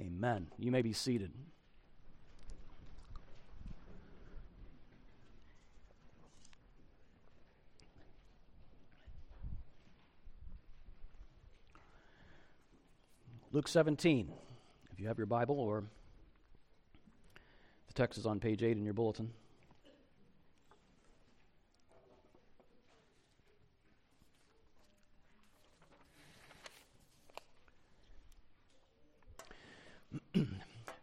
Amen. You may be seated. Luke 17, if you have your Bible, or the text is on page 8 in your bulletin.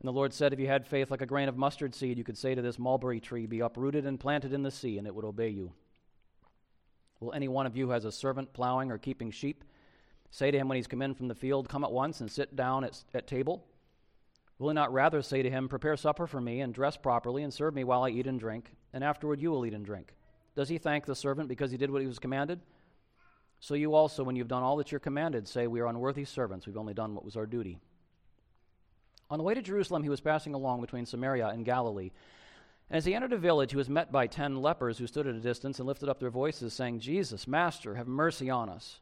And the Lord said, If you had faith like a grain of mustard seed, you could say to this mulberry tree, Be uprooted and planted in the sea, and it would obey you. Will any one of you who has a servant plowing or keeping sheep say to him when he's come in from the field, Come at once and sit down at, at table? Will he not rather say to him, Prepare supper for me, and dress properly, and serve me while I eat and drink, and afterward you will eat and drink? Does he thank the servant because he did what he was commanded? So you also, when you've done all that you're commanded, say, We are unworthy servants, we've only done what was our duty. On the way to Jerusalem, he was passing along between Samaria and Galilee. And as he entered a village, he was met by ten lepers who stood at a distance and lifted up their voices, saying, Jesus, Master, have mercy on us.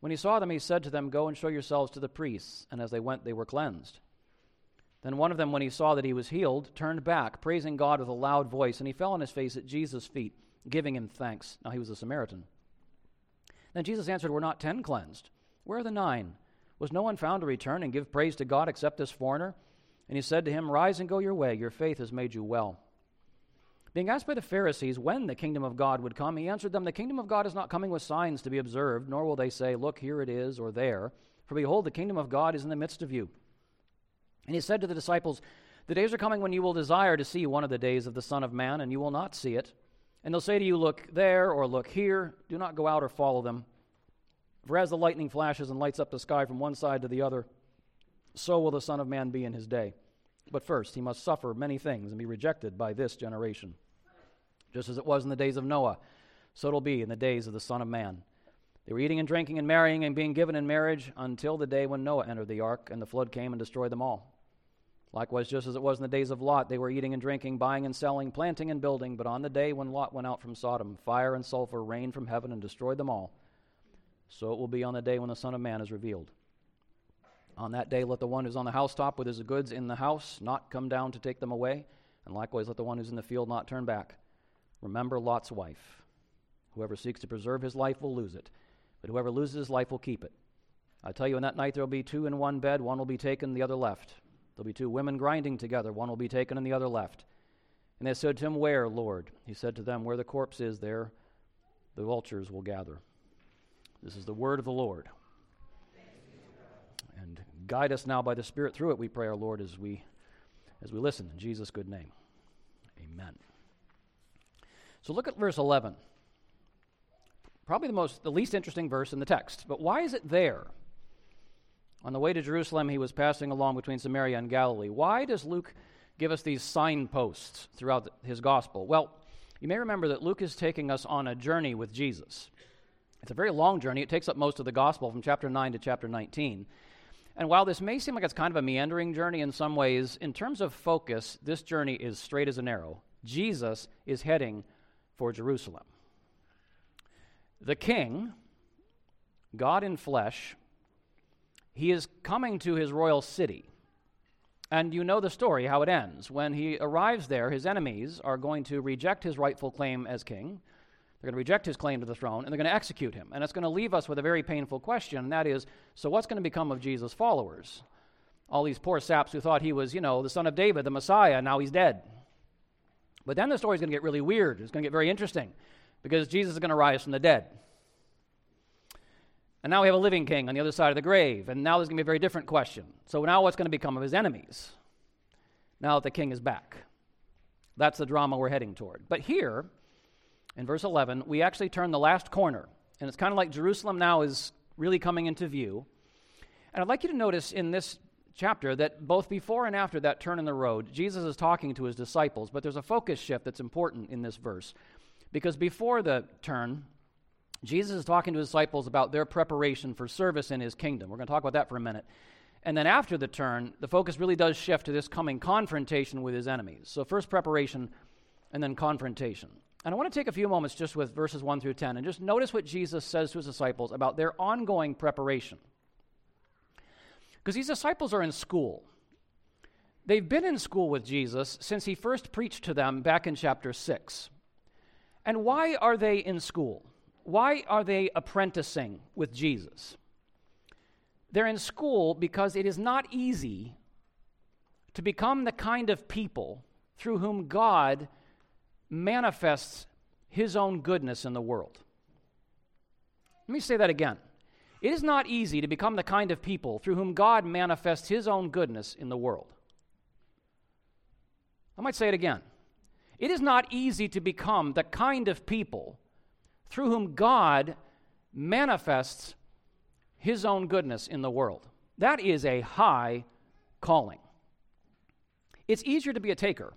When he saw them, he said to them, Go and show yourselves to the priests. And as they went, they were cleansed. Then one of them, when he saw that he was healed, turned back, praising God with a loud voice, and he fell on his face at Jesus' feet, giving him thanks. Now he was a Samaritan. Then Jesus answered, Were not ten cleansed? Where are the nine? Was no one found to return and give praise to God except this foreigner? And he said to him, Rise and go your way, your faith has made you well. Being asked by the Pharisees when the kingdom of God would come, he answered them, The kingdom of God is not coming with signs to be observed, nor will they say, Look, here it is, or there. For behold, the kingdom of God is in the midst of you. And he said to the disciples, The days are coming when you will desire to see one of the days of the Son of Man, and you will not see it. And they'll say to you, Look there, or look here. Do not go out or follow them. For as the lightning flashes and lights up the sky from one side to the other, so will the Son of Man be in his day. But first, he must suffer many things and be rejected by this generation. Just as it was in the days of Noah, so it'll be in the days of the Son of Man. They were eating and drinking and marrying and being given in marriage until the day when Noah entered the ark and the flood came and destroyed them all. Likewise, just as it was in the days of Lot, they were eating and drinking, buying and selling, planting and building. But on the day when Lot went out from Sodom, fire and sulfur rained from heaven and destroyed them all. So it will be on the day when the Son of Man is revealed. On that day, let the one who's on the housetop with his goods in the house not come down to take them away, and likewise let the one who's in the field not turn back. Remember Lot's wife. Whoever seeks to preserve his life will lose it, but whoever loses his life will keep it. I tell you, in that night there will be two in one bed, one will be taken, the other left. There'll be two women grinding together, one will be taken and the other left. And they said to him, Where, Lord? He said to them, Where the corpse is, there the vultures will gather. This is the word of the Lord. And guide us now by the Spirit through it, we pray, our Lord, as we as we listen. In Jesus' good name. Amen. So look at verse 11. Probably the most the least interesting verse in the text. But why is it there? On the way to Jerusalem, he was passing along between Samaria and Galilee. Why does Luke give us these signposts throughout his gospel? Well, you may remember that Luke is taking us on a journey with Jesus. It's a very long journey. It takes up most of the gospel from chapter 9 to chapter 19. And while this may seem like it's kind of a meandering journey in some ways, in terms of focus, this journey is straight as an arrow. Jesus is heading for Jerusalem. The king, God in flesh, he is coming to his royal city. And you know the story, how it ends. When he arrives there, his enemies are going to reject his rightful claim as king. They're going to reject his claim to the throne, and they're going to execute him. And it's going to leave us with a very painful question, and that is so what's going to become of Jesus' followers? All these poor saps who thought he was, you know, the son of David, the Messiah, now he's dead. But then the story's going to get really weird. It's going to get very interesting because Jesus is going to rise from the dead. And now we have a living king on the other side of the grave. And now there's going to be a very different question. So now what's going to become of his enemies? Now that the king is back. That's the drama we're heading toward. But here, in verse 11, we actually turn the last corner. And it's kind of like Jerusalem now is really coming into view. And I'd like you to notice in this chapter that both before and after that turn in the road, Jesus is talking to his disciples, but there's a focus shift that's important in this verse. Because before the turn, Jesus is talking to his disciples about their preparation for service in his kingdom. We're going to talk about that for a minute. And then after the turn, the focus really does shift to this coming confrontation with his enemies. So, first preparation and then confrontation. And I want to take a few moments just with verses 1 through 10 and just notice what Jesus says to his disciples about their ongoing preparation. Because these disciples are in school. They've been in school with Jesus since he first preached to them back in chapter 6. And why are they in school? Why are they apprenticing with Jesus? They're in school because it is not easy to become the kind of people through whom God manifests his own goodness in the world. Let me say that again. It is not easy to become the kind of people through whom God manifests his own goodness in the world. I might say it again. It is not easy to become the kind of people through whom God manifests his own goodness in the world. That is a high calling. It's easier to be a taker.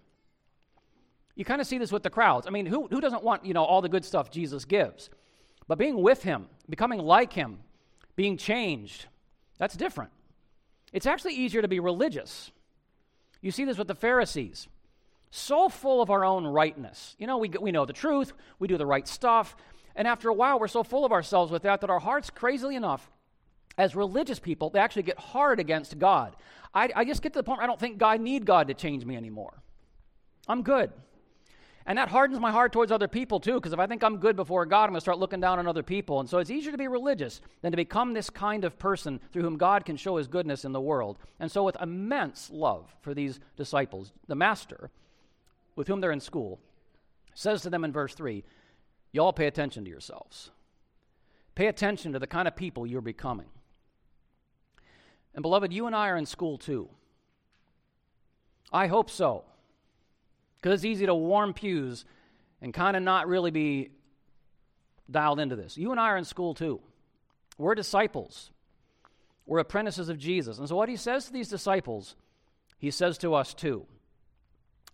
You kind of see this with the crowds. I mean, who, who doesn't want, you know, all the good stuff Jesus gives? But being with him, becoming like him, being changed, that's different. It's actually easier to be religious. You see this with the Pharisees. So full of our own rightness. You know, we, we know the truth, we do the right stuff, and after a while, we're so full of ourselves with that that our hearts, crazily enough, as religious people, they actually get hard against God. I, I just get to the point where I don't think God need God to change me anymore. I'm good. And that hardens my heart towards other people too, because if I think I'm good before God, I'm going to start looking down on other people. And so it's easier to be religious than to become this kind of person through whom God can show his goodness in the world. And so, with immense love for these disciples, the master, with whom they're in school, says to them in verse 3 you all pay attention to yourselves. Pay attention to the kind of people you're becoming. And, beloved, you and I are in school too. I hope so. Because it's easy to warm pews and kind of not really be dialed into this. You and I are in school too. We're disciples, we're apprentices of Jesus. And so, what he says to these disciples, he says to us too.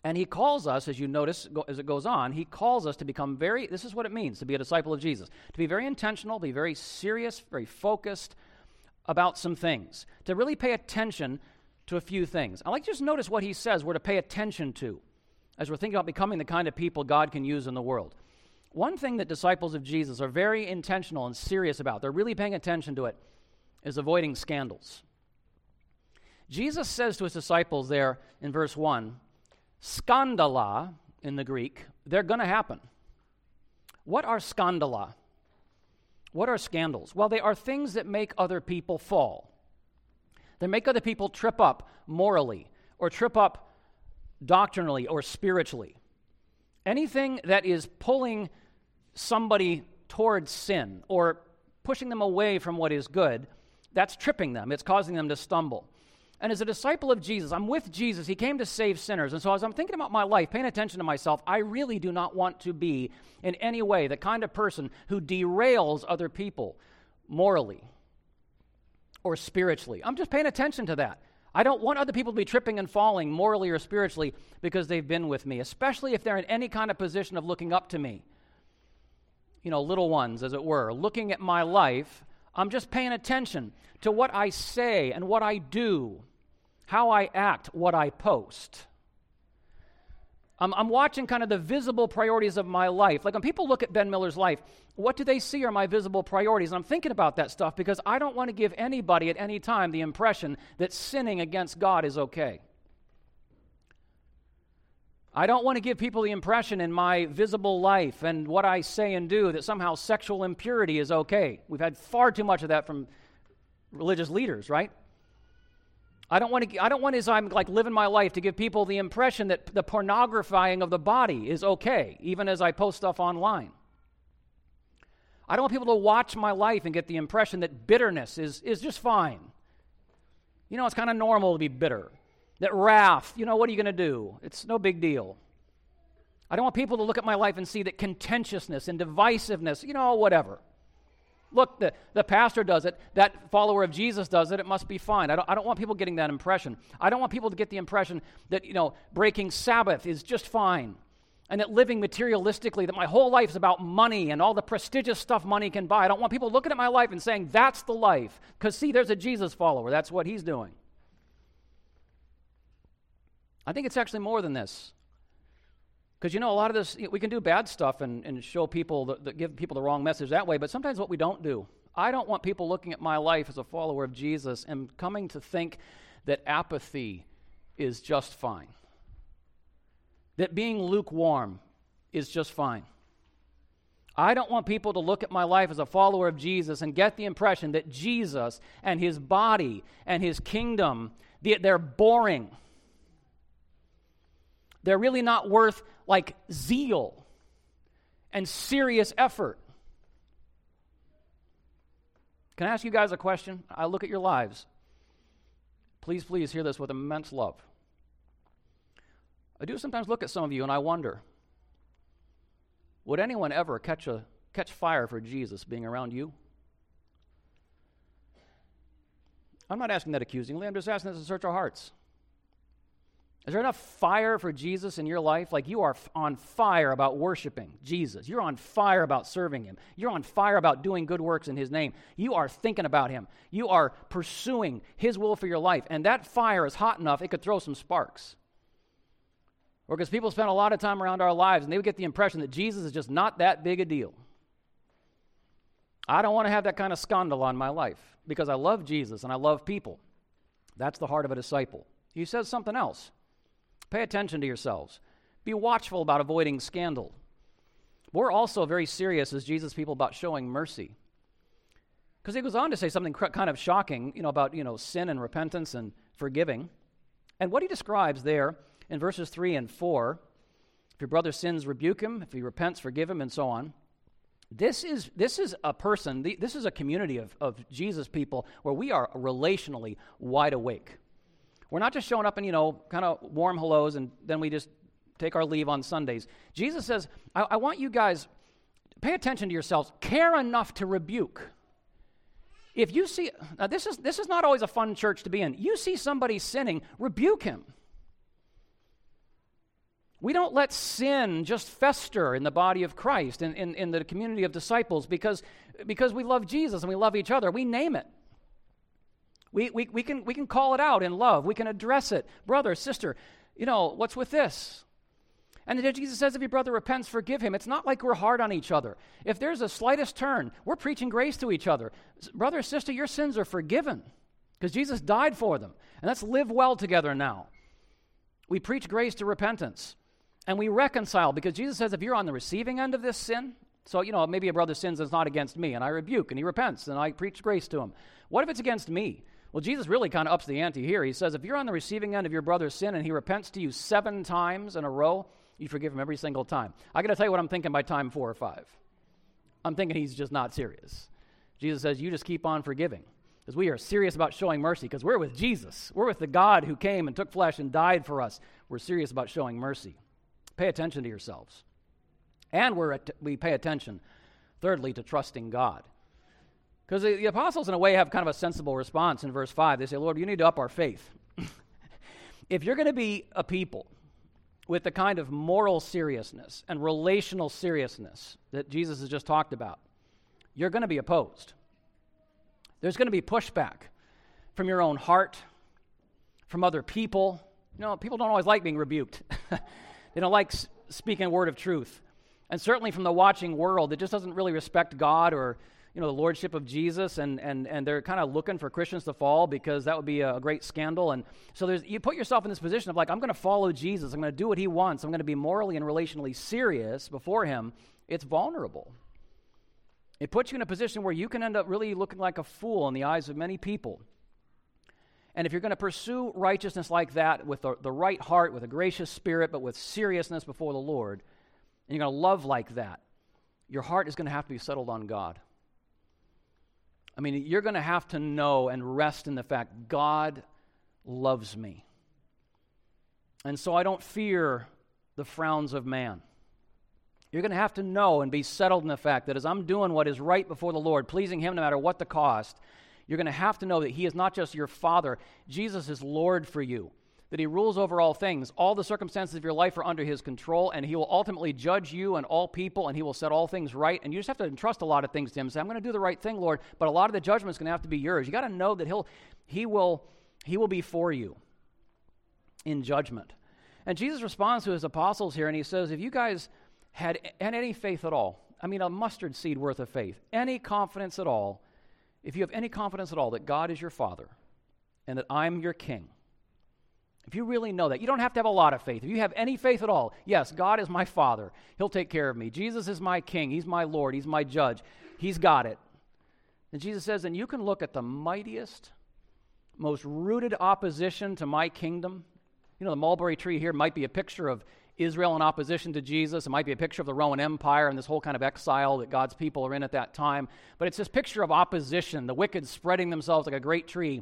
And he calls us, as you notice as it goes on, he calls us to become very, this is what it means to be a disciple of Jesus, to be very intentional, be very serious, very focused about some things, to really pay attention to a few things. I like to just notice what he says we're to pay attention to as we're thinking about becoming the kind of people God can use in the world. One thing that disciples of Jesus are very intentional and serious about, they're really paying attention to it, is avoiding scandals. Jesus says to his disciples there in verse 1 Scandala in the Greek, they're going to happen. What are scandala? What are scandals? Well, they are things that make other people fall. They make other people trip up morally or trip up doctrinally or spiritually. Anything that is pulling somebody towards sin or pushing them away from what is good, that's tripping them. It's causing them to stumble. And as a disciple of Jesus, I'm with Jesus. He came to save sinners. And so as I'm thinking about my life, paying attention to myself, I really do not want to be in any way the kind of person who derails other people morally or spiritually. I'm just paying attention to that. I don't want other people to be tripping and falling morally or spiritually because they've been with me, especially if they're in any kind of position of looking up to me. You know, little ones, as it were, looking at my life. I'm just paying attention to what I say and what I do how I act, what I post. I'm, I'm, watching kind of the visible priorities of my life. Like when people look at Ben Miller's life, what do they see are my visible priorities? And I'm thinking about that stuff because I don't want to give anybody at any time the impression that sinning against God is okay. I don't want to give people the impression in my visible life and what I say and do that somehow sexual impurity is okay. We've had far too much of that from religious leaders, right? I don't want to, I don't want as I'm like living my life to give people the impression that the pornographizing of the body is okay, even as I post stuff online. I don't want people to watch my life and get the impression that bitterness is, is just fine. You know, it's kind of normal to be bitter. That wrath, you know, what are you going to do? It's no big deal. I don't want people to look at my life and see that contentiousness and divisiveness, you know, whatever. Look, the, the pastor does it, that follower of Jesus does it, it must be fine. I don't, I don't want people getting that impression. I don't want people to get the impression that, you know, breaking Sabbath is just fine and that living materialistically, that my whole life is about money and all the prestigious stuff money can buy. I don't want people looking at my life and saying, that's the life. Because, see, there's a Jesus follower. That's what he's doing. I think it's actually more than this. Because, you know, a lot of this, we can do bad stuff and, and show people, that, that give people the wrong message that way, but sometimes what we don't do. I don't want people looking at my life as a follower of Jesus and coming to think that apathy is just fine that being lukewarm is just fine. I don't want people to look at my life as a follower of Jesus and get the impression that Jesus and his body and his kingdom, they're boring. They're really not worth like zeal and serious effort. Can I ask you guys a question? I look at your lives. Please, please hear this with immense love. I do sometimes look at some of you and I wonder would anyone ever catch, a, catch fire for Jesus being around you? I'm not asking that accusingly, I'm just asking this to search our hearts. Is there enough fire for Jesus in your life? Like you are on fire about worshiping Jesus. You're on fire about serving Him. You're on fire about doing good works in His name. You are thinking about Him. You are pursuing His will for your life. And that fire is hot enough, it could throw some sparks. Or because people spend a lot of time around our lives and they would get the impression that Jesus is just not that big a deal. I don't want to have that kind of scandal on my life because I love Jesus and I love people. That's the heart of a disciple. He says something else. Pay attention to yourselves. Be watchful about avoiding scandal. We're also very serious as Jesus people about showing mercy. Because he goes on to say something kind of shocking, you know, about, you know, sin and repentance and forgiving. And what he describes there in verses 3 and 4 if your brother sins, rebuke him. If he repents, forgive him, and so on. This is, this is a person, this is a community of, of Jesus people where we are relationally wide awake. We're not just showing up and, you know, kind of warm hellos and then we just take our leave on Sundays. Jesus says, I, I want you guys, pay attention to yourselves, care enough to rebuke. If you see, this is, this is not always a fun church to be in. You see somebody sinning, rebuke him. We don't let sin just fester in the body of Christ, in, in, in, the community of disciples, because, because we love Jesus and we love each other. We name it. We, we, we, can, we can call it out in love. We can address it. Brother, sister, you know, what's with this? And then Jesus says, if your brother repents, forgive him. It's not like we're hard on each other. If there's a slightest turn, we're preaching grace to each other. Brother, sister, your sins are forgiven because Jesus died for them. And let's live well together now. We preach grace to repentance and we reconcile because Jesus says if you're on the receiving end of this sin, so, you know, maybe a brother sins it's not against me, and I rebuke and he repents and I preach grace to him. What if it's against me? Well, Jesus really kind of ups the ante here. He says if you're on the receiving end of your brother's sin and he repents to you seven times in a row, you forgive him every single time. I got to tell you what I'm thinking by time four or five. I'm thinking he's just not serious. Jesus says, you just keep on forgiving. Because we are serious about showing mercy, because we're with Jesus. We're with the God who came and took flesh and died for us. We're serious about showing mercy. Pay attention to yourselves. And we're at, we pay attention, thirdly, to trusting God. Because the, the, apostles, in a way, have kind of a sensible response in verse 5. They say, Lord, you need to up our faith. if you're going to be a people with the kind of moral seriousness and relational seriousness that Jesus has just talked about, you're going to be opposed. There's going to be pushback from your own heart, from other people. You know, people don't always like being rebuked. They don't like speaking a word of truth. And certainly from the watching world that just doesn't really respect God or you know the lordship of Jesus and and and they're kind of looking for Christians to fall because that would be a, great scandal. And so there's you put yourself in this position of like I'm going to follow Jesus. I'm going to do what he wants. I'm going to be morally and relationally serious before him. It's vulnerable. It puts you in a position where you can end up really looking like a fool in the eyes of many people. And if you're going to pursue righteousness like that with the, the right heart, with a gracious spirit, but with seriousness before the Lord, and you're going to love like that, your heart is going to have to be settled on God. I mean, you're going to have to know and rest in the fact God loves me. And so I don't fear the frowns of man. You're going to have to know and be settled in the fact that as I'm doing what is right before the Lord, pleasing Him no matter what the cost, you're going to have to know that He is not just your Father, Jesus is Lord for you, that He rules over all things. All the circumstances of your life are under His control, and He will ultimately judge you and all people, and He will set all things right. And you just have to entrust a lot of things to Him. Say, I'm going to do the right thing, Lord, but a lot of the judgment is going to have to be yours. You got to know that He'll, He will, He will be for you in judgment. And Jesus responds to His apostles here, and He says, If you guys had, had any faith at all, I mean, a mustard seed worth of faith, any confidence at all, if you have any confidence at all that God is your Father and that I'm your King, if you really know that, you don't have to have a lot of faith. If you have any faith at all, yes, God is my Father. He'll take care of me. Jesus is my King. He's my Lord. He's my judge. He's got it. And Jesus says, and you can look at the mightiest, most rooted opposition to my kingdom. You know, the mulberry tree here might be a picture of Israel in opposition to Jesus. It might be a picture of the Roman Empire and this whole kind of exile that God's people are in at that time. But it's this picture of opposition, the wicked spreading themselves like a great tree.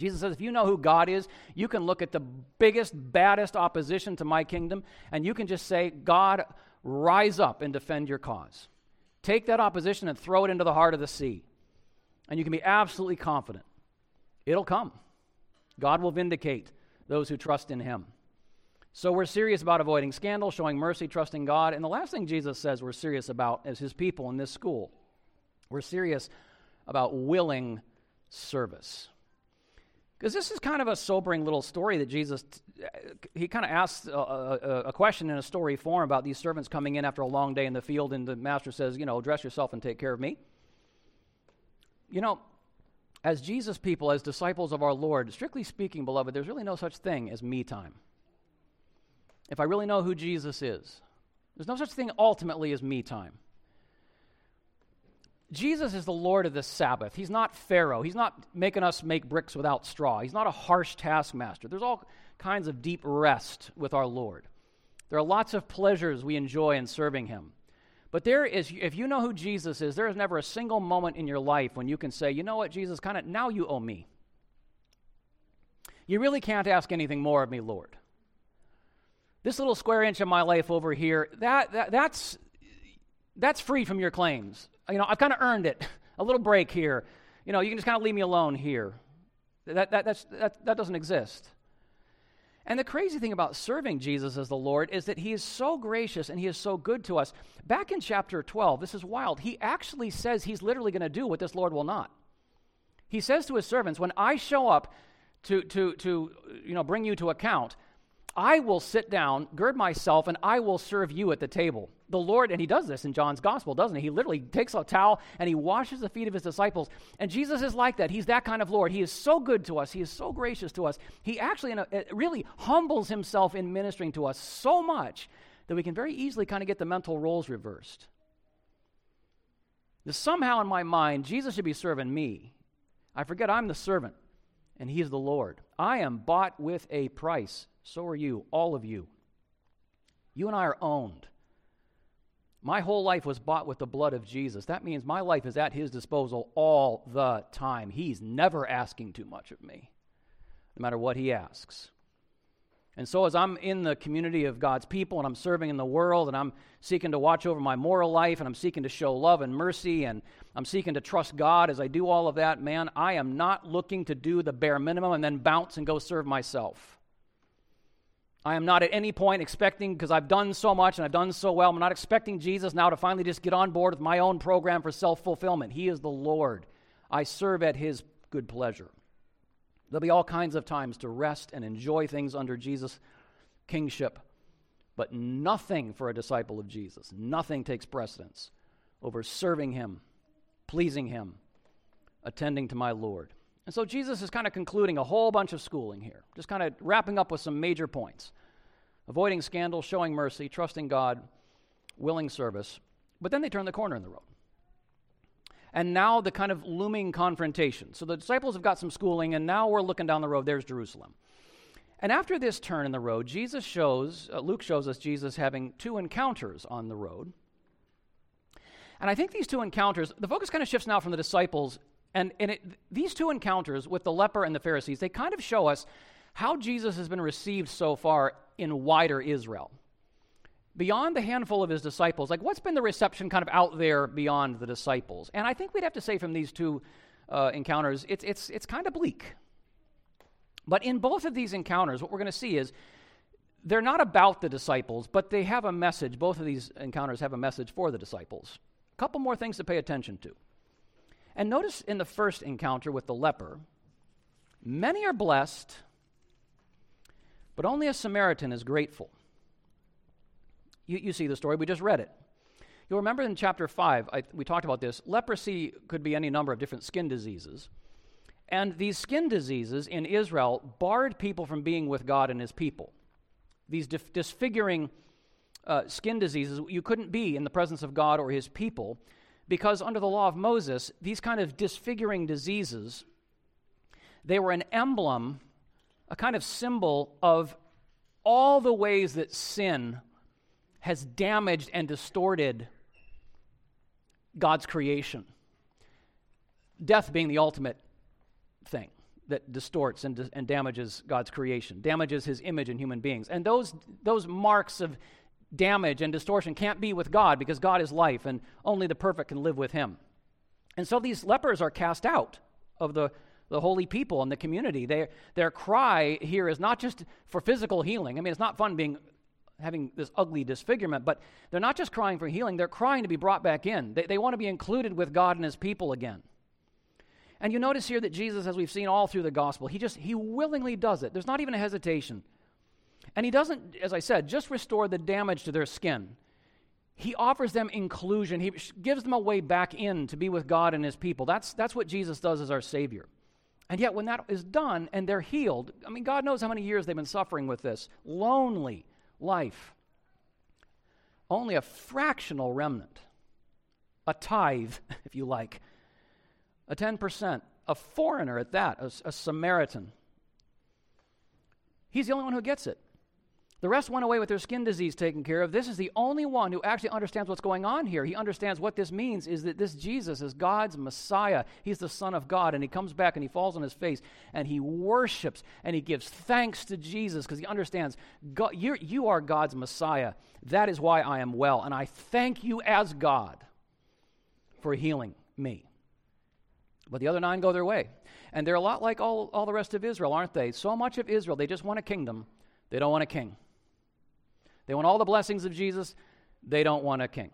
Jesus says, if you know who God is, you can look at the biggest, baddest opposition to my kingdom, and you can just say, God, rise up and defend your cause. Take that opposition and throw it into the heart of the sea. And you can be absolutely confident it'll come. God will vindicate those who trust in him. So we're serious about avoiding scandal, showing mercy, trusting God. And the last thing Jesus says we're serious about as his people in this school, we're serious about willing service. Because this is kind of a sobering little story that Jesus, uh, he kind of asks a, a, a, question in a story form about these servants coming in after a long day in the field, and the master says, you know, dress yourself and take care of me. You know, as Jesus people, as disciples of our Lord, strictly speaking, beloved, there's really no such thing as me time if I really know who Jesus is. There's no such thing ultimately as me time. Jesus is the Lord of the Sabbath. He's not Pharaoh. He's not making us make bricks without straw. He's not a harsh taskmaster. There's all kinds of deep rest with our Lord. There are lots of pleasures we enjoy in serving Him. But there is, if you know who Jesus is, there is never a single moment in your life when you can say, you know what, Jesus, kind of, now you owe me. You really can't ask anything more of me, Lord. This little square inch of my life over here, that, that that's, that's free from your claims. You know, I've kind of earned it. A little break here. You know, you can just kind of leave me alone here. That, that, that's, that, that doesn't exist. And the crazy thing about serving Jesus as the Lord is that he is so gracious and he is so good to us. Back in chapter 12, this is wild. He actually says he's literally going to do what this Lord will not. He says to his servants, When I show up to, to, to you know, bring you to account, I will sit down, gird myself, and I will serve you at the table. The Lord, and he does this in John's gospel, doesn't he? He literally takes a towel and he washes the feet of his disciples. And Jesus is like that. He's that kind of Lord. He is so good to us, he is so gracious to us. He actually a, really humbles himself in ministering to us so much that we can very easily kind of get the mental roles reversed. That somehow in my mind, Jesus should be serving me. I forget I'm the servant and he is the Lord. I am bought with a price. So are you, all of you. You and I are owned. My whole life was bought with the blood of Jesus. That means my life is at his disposal all the time. He's never asking too much of me, no matter what he asks. And so, as I'm in the community of God's people and I'm serving in the world and I'm seeking to watch over my moral life and I'm seeking to show love and mercy and I'm seeking to trust God as I do all of that, man, I am not looking to do the bare minimum and then bounce and go serve myself. I am not at any point expecting, because I've done so much and I've done so well, I'm not expecting Jesus now to finally just get on board with my own program for self fulfillment. He is the Lord. I serve at His good pleasure. There'll be all kinds of times to rest and enjoy things under Jesus' kingship, but nothing for a disciple of Jesus. Nothing takes precedence over serving Him, pleasing Him, attending to my Lord. And so Jesus is kind of concluding a whole bunch of schooling here, just kind of wrapping up with some major points avoiding scandal, showing mercy, trusting God, willing service. But then they turn the corner in the road. And now the kind of looming confrontation. So the disciples have got some schooling, and now we're looking down the road. There's Jerusalem. And after this turn in the road, Jesus shows, uh, Luke shows us Jesus having two encounters on the road. And I think these two encounters, the focus kind of shifts now from the disciples and, and it, these two encounters with the leper and the Pharisees, they kind of show us how Jesus has been received so far in wider Israel. beyond the handful of his disciples, like what's been the reception kind of out there beyond the disciples? And I think we'd have to say from these two uh, encounters, it's, it's, it's kind of bleak. But in both of these encounters, what we're going to see is they're not about the disciples, but they have a message. Both of these encounters have a message for the disciples. A couple more things to pay attention to. And notice in the first encounter with the leper, many are blessed, but only a Samaritan is grateful. You, you see the story, we just read it. You'll remember in chapter 5, I, we talked about this. Leprosy could be any number of different skin diseases. And these skin diseases in Israel barred people from being with God and his people. These dif- disfiguring uh, skin diseases, you couldn't be in the presence of God or his people because under the law of Moses, these kind of disfiguring diseases, they were an emblem, a kind of symbol of all the ways that sin has damaged and distorted God's creation. Death being the ultimate thing that distorts and, and damages God's creation, damages his image in human beings. And those, those marks of damage and distortion can't be with God because God is life and only the perfect can live with him. And so these lepers are cast out of the, the holy people and the community. They, their cry here is not just for physical healing. I mean, it's not fun being having this ugly disfigurement, but they're not just crying for healing, they're crying to be brought back in. They, they want to be included with God and his people again. And you notice here that Jesus, as we've seen all through the gospel, he just, he willingly does it. There's not even a hesitation. And he doesn't, as I said, just restore the damage to their skin. He offers them inclusion. He gives them a way back in to be with God and his people. That's, that's what Jesus does as our Savior. And yet, when that is done and they're healed, I mean, God knows how many years they've been suffering with this lonely life. Only a fractional remnant, a tithe, if you like, a 10%, a foreigner at that, a, a Samaritan. He's the only one who gets it. The rest went away with their skin disease taken care of. This is the only one who actually understands what's going on here. He understands what this means is that this Jesus is God's Messiah. He's the Son of God. And he comes back and he falls on his face and he worships and he gives thanks to Jesus because he understands God, you're, you are God's Messiah. That is why I am well. And I thank you as God for healing me. But the other nine go their way. And they're a lot like all, all the rest of Israel, aren't they? So much of Israel, they just want a kingdom, they don't want a king. They want all the blessings of Jesus, they don't want a king.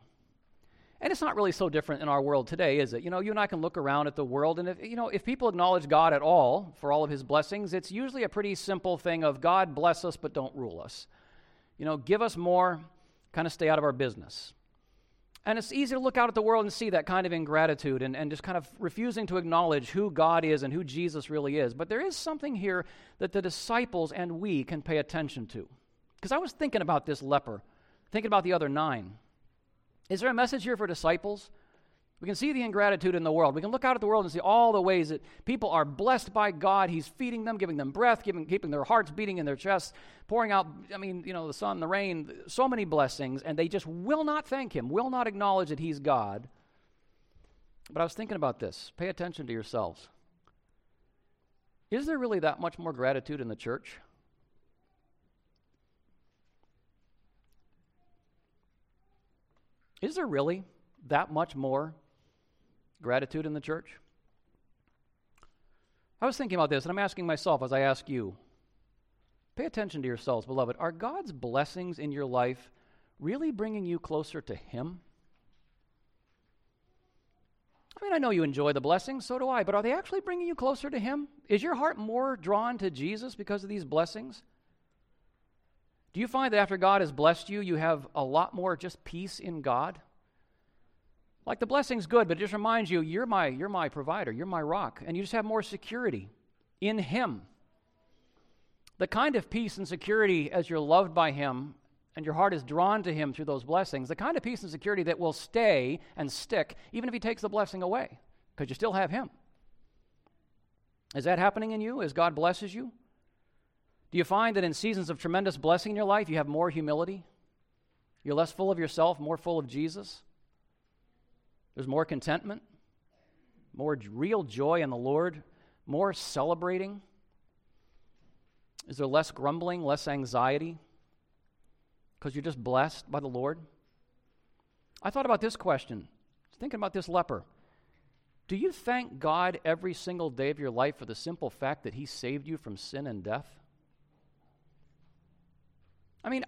And it's not really so different in our world today, is it? You know, you and I can look around at the world, and if, you know, if people acknowledge God at all for all of his blessings, it's usually a pretty simple thing of God bless us, but don't rule us. You know, give us more, kind of stay out of our business. And it's easy to look out at the world and see that kind of ingratitude and, and just kind of refusing to acknowledge who God is and who Jesus really is. But there is something here that the disciples and we can pay attention to. Because I was thinking about this leper, thinking about the other nine. Is there a message here for disciples? We can see the ingratitude in the world. We can look out at the world and see all the ways that people are blessed by God. He's feeding them, giving them breath, giving, keeping their hearts beating in their chests, pouring out, I mean, you know, the sun, the rain, so many blessings, and they just will not thank Him, will not acknowledge that He's God. But I was thinking about this. Pay attention to yourselves. Is there really that much more gratitude in the church? Is there really that much more gratitude in the church? I was thinking about this, and I'm asking myself as I ask you pay attention to yourselves, beloved. Are God's blessings in your life really bringing you closer to Him? I mean, I know you enjoy the blessings, so do I, but are they actually bringing you closer to Him? Is your heart more drawn to Jesus because of these blessings? Do you find that after God has blessed you, you have a lot more just peace in God? Like the blessing's good, but it just reminds you, you're my, you're my provider, you're my rock, and you just have more security in Him. The kind of peace and security as you're loved by Him and your heart is drawn to Him through those blessings, the kind of peace and security that will stay and stick even if He takes the blessing away, because you still have Him. Is that happening in you as God blesses you? Do you find that in seasons of tremendous blessing in your life, you have more humility? You're less full of yourself, more full of Jesus? There's more contentment, more real joy in the Lord, more celebrating? Is there less grumbling, less anxiety? because you're just blessed by the Lord? I thought about this question, thinking about this leper. Do you thank God every single day of your life for the simple fact that He saved you from sin and death? I mean,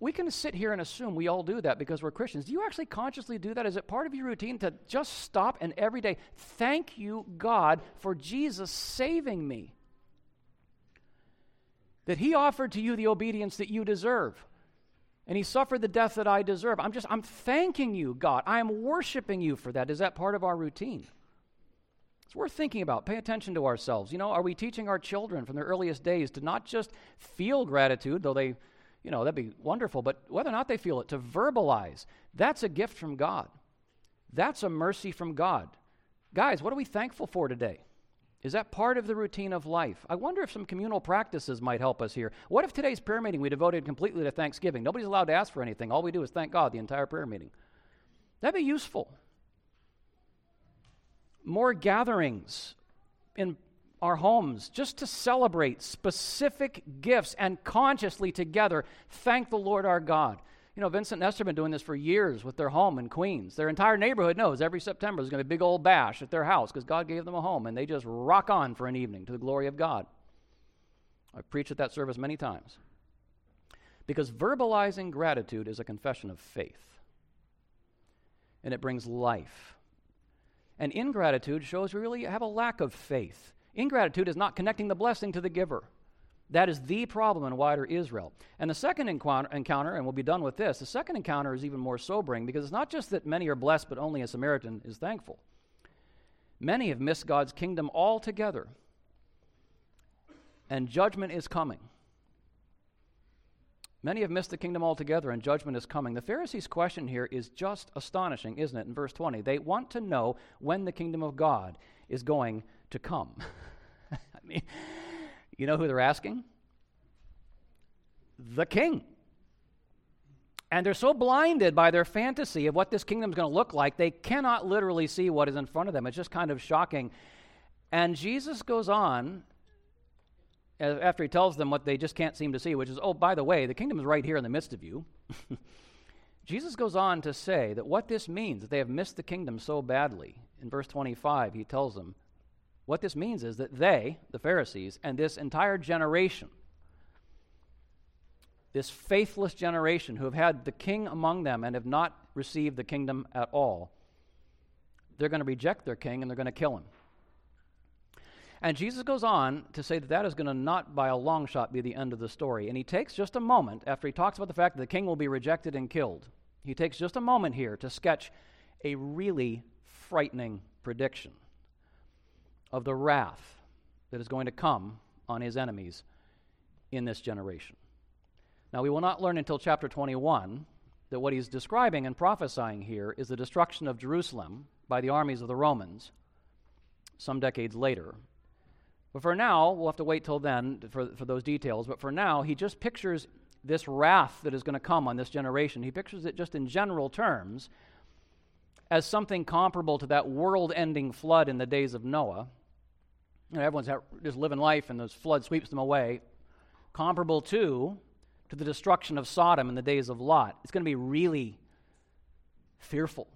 we can sit here and assume we all do that because we're Christians. Do you actually consciously do that? Is it part of your routine to just stop and every day thank you, God, for Jesus saving me? That He offered to you the obedience that you deserve. And He suffered the death that I deserve. I'm just, I'm thanking you, God. I am worshiping you for that. Is that part of our routine? It's worth thinking about. Pay attention to ourselves. You know, are we teaching our children from their earliest days to not just feel gratitude, though they you know, that'd be wonderful. But whether or not they feel it, to verbalize, that's a gift from God. That's a mercy from God. Guys, what are we thankful for today? Is that part of the routine of life? I wonder if some communal practices might help us here. What if today's prayer meeting we devoted completely to Thanksgiving? Nobody's allowed to ask for anything. All we do is thank God the entire prayer meeting. That'd be useful. More gatherings in our homes just to celebrate specific gifts and consciously together thank the Lord our God. You know, Vincent and Esther have been doing this for years with their home in Queens. Their entire neighborhood knows every September there's going to be a big old bash at their house because God gave them a home, and they just rock on for an evening to the glory of God. I've preached at that service many times. Because verbalizing gratitude is a confession of faith, and it brings life. And ingratitude shows we really have a lack of faith. Ingratitude is not connecting the blessing to the giver. That is the problem in wider Israel. And the second encounter, and we'll be done with this, the second encounter is even more sobering because it's not just that many are blessed, but only a Samaritan is thankful. Many have missed God's kingdom altogether, and judgment is coming. Many have missed the kingdom altogether, and judgment is coming. The Pharisees' question here is just astonishing, isn't it? In verse 20, they want to know when the kingdom of God is going to come. I mean, you know who they're asking? The king. And they're so blinded by their fantasy of what this kingdom is going to look like, they cannot literally see what is in front of them. It's just kind of shocking. And Jesus goes on after he tells them what they just can't seem to see, which is, oh, by the way, the kingdom is right here in the midst of you. Jesus goes on to say that what this means, that they have missed the kingdom so badly. In verse 25, he tells them, what this means is that they, the Pharisees, and this entire generation, this faithless generation who have had the king among them and have not received the kingdom at all, they're going to reject their king and they're going to kill him. And Jesus goes on to say that that is going to not by a long shot be the end of the story. And he takes just a moment after he talks about the fact that the king will be rejected and killed. He takes just a moment here to sketch a really frightening prediction of the wrath that is going to come on his enemies in this generation. Now, we will not learn until chapter 21 that what he's describing and prophesying here is the destruction of Jerusalem by the armies of the Romans some decades later. But for now, we'll have to wait till then for, for those details. But for now, he just pictures this wrath that is going to come on this generation. He pictures it just in general terms as something comparable to that world ending flood in the days of Noah you know, everyone's just living life and those flood sweeps them away. Comparable to, to the destruction of Sodom in the days of Lot. It's going to be really fearful.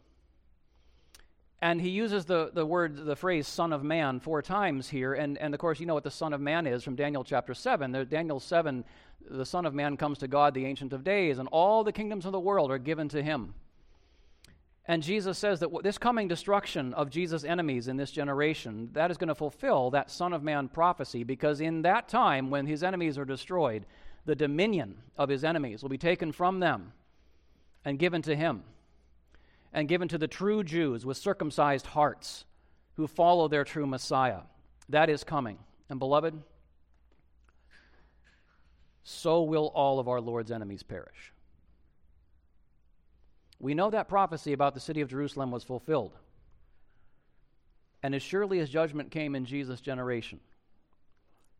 And he uses the, the word, the phrase son of man four times here. And, and of course, you know what the son of man is from Daniel chapter 7. There, Daniel 7, the son of man comes to God, the ancient of days, and all the kingdoms of the world are given to him. And Jesus says that this coming destruction of Jesus' enemies in this generation, that is going to fulfill that Son of Man prophecy, because in that time, when his enemies are destroyed, the dominion of his enemies will be taken from them and given to him, and given to the true Jews with circumcised hearts who follow their true Messiah. That is coming. And beloved, so will all of our Lord's enemies perish. We know that prophecy about the city of Jerusalem was fulfilled. And as surely as judgment came in Jesus' generation,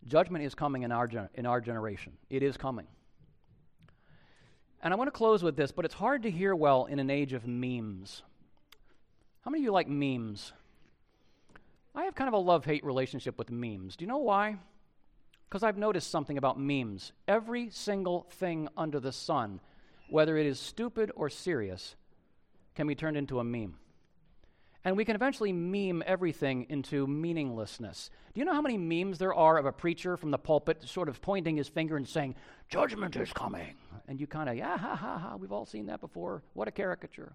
judgment is coming in our, in our generation. It is coming. And I want to close with this, but it's hard to hear well in an age of memes. How many of you like memes? I have kind of a love hate relationship with memes. Do you know why? Because I've noticed something about memes. Every single thing under the sun whether it is stupid or serious, can be turned into a meme. And we can eventually meme everything into meaninglessness. Do you know how many memes there are of a preacher from the pulpit sort of pointing his finger and saying, Judgment is coming? And you kind of, yeah, ha, ha, ha, we've all seen that before. What a caricature.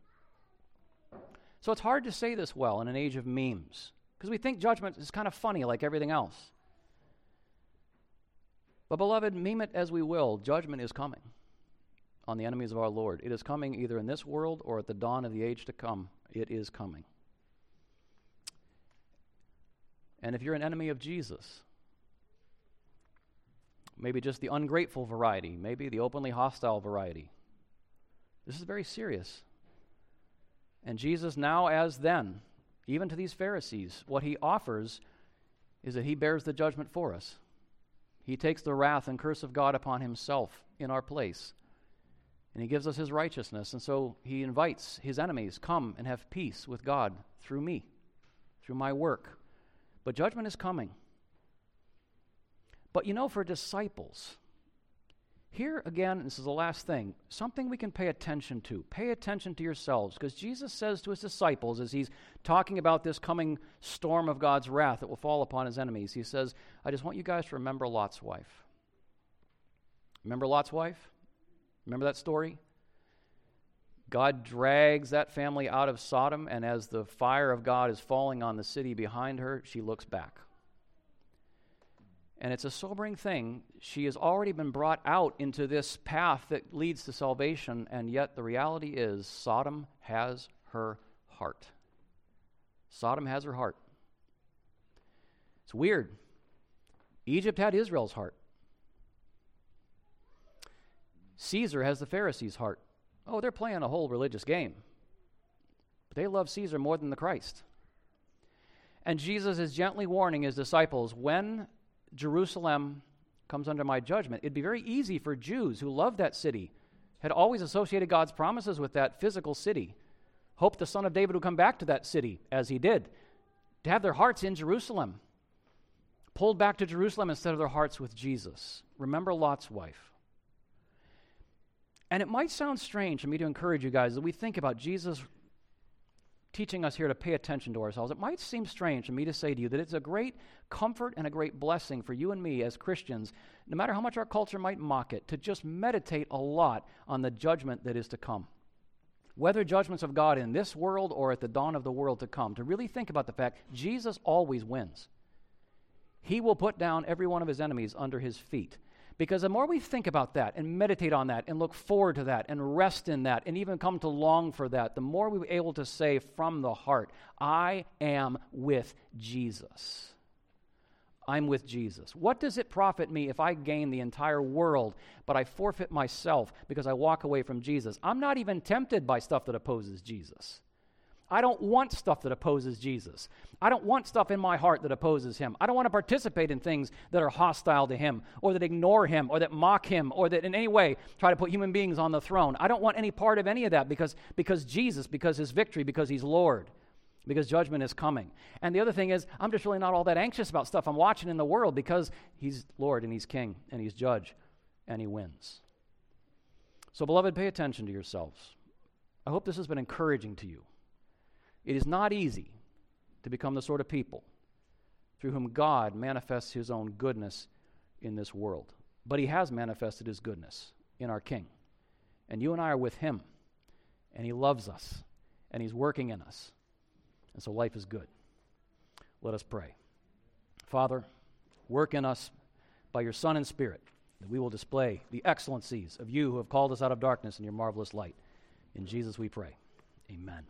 So it's hard to say this well in an age of memes because we think judgment is kind of funny like everything else. But, beloved, meme it as we will, judgment is coming on the enemies of our Lord. It is coming either in this world or at the dawn of the age to come. It is coming. And if you're an enemy of Jesus, maybe just the ungrateful variety, maybe the openly hostile variety, this is very serious. And Jesus, now as then, even to these Pharisees, what he offers is that he bears the judgment for us. He takes the wrath and curse of God upon himself in our place. And he gives us his righteousness. And so he invites his enemies, come and have peace with God through me, through my work. But judgment is coming. But you know, for disciples, here again, this is the last thing, something we can pay attention to. Pay attention to yourselves, because Jesus says to his disciples as he's talking about this coming storm of God's wrath that will fall upon his enemies, he says, I just want you guys to remember Lot's wife. Remember Lot's wife? Remember that story? God drags that family out of Sodom, and as the fire of God is falling on the city behind her, she looks back. And it's a sobering thing. She has already been brought out into this path that leads to salvation, and yet the reality is Sodom has her heart. Sodom has her heart. It's weird. Egypt had Israel's heart. Caesar has the Pharisees' heart. Oh, they're playing a whole religious game. But they love Caesar more than the Christ. And Jesus is gently warning his disciples when Jerusalem comes under my judgment, it'd be very easy for Jews who loved that city, had always associated God's promises with that physical city, hoped the son of David would come back to that city, as he did, to have their hearts in Jerusalem, pulled back to Jerusalem instead of their hearts with Jesus. Remember Lot's wife. And it might sound strange for me to encourage you guys that we think about Jesus teaching us here to pay attention to ourselves. It might seem strange for me to say to you that it's a great comfort and a great blessing for you and me as Christians, no matter how much our culture might mock it, to just meditate a lot on the judgment that is to come. Whether judgments of God in this world or at the dawn of the world to come, to really think about the fact Jesus always wins. He will put down every one of his enemies under his feet. Because the more we think about that and meditate on that and look forward to that and rest in that and even come to long for that, the more we're able to say from the heart, I am with Jesus. I'm with Jesus. What does it profit me if I gain the entire world, but I forfeit myself because I walk away from Jesus? I'm not even tempted by stuff that opposes Jesus. I don't want stuff that opposes Jesus. I don't want stuff in my heart that opposes him. I don't want to participate in things that are hostile to him or that ignore him or that mock him or that in any way try to put human beings on the throne. I don't want any part of any of that because, because Jesus, because his victory, because he's Lord, because judgment is coming. And the other thing is, I'm just really not all that anxious about stuff I'm watching in the world because he's Lord and he's King and he's Judge and he wins. So, beloved, pay attention to yourselves. I hope this has been encouraging to you. It is not easy to become the sort of people through whom God manifests his own goodness in this world. But he has manifested his goodness in our King. And you and I are with him. And he loves us. And he's working in us. And so life is good. Let us pray. Father, work in us by your Son and Spirit that we will display the excellencies of you who have called us out of darkness in your marvelous light. In Jesus we pray. Amen.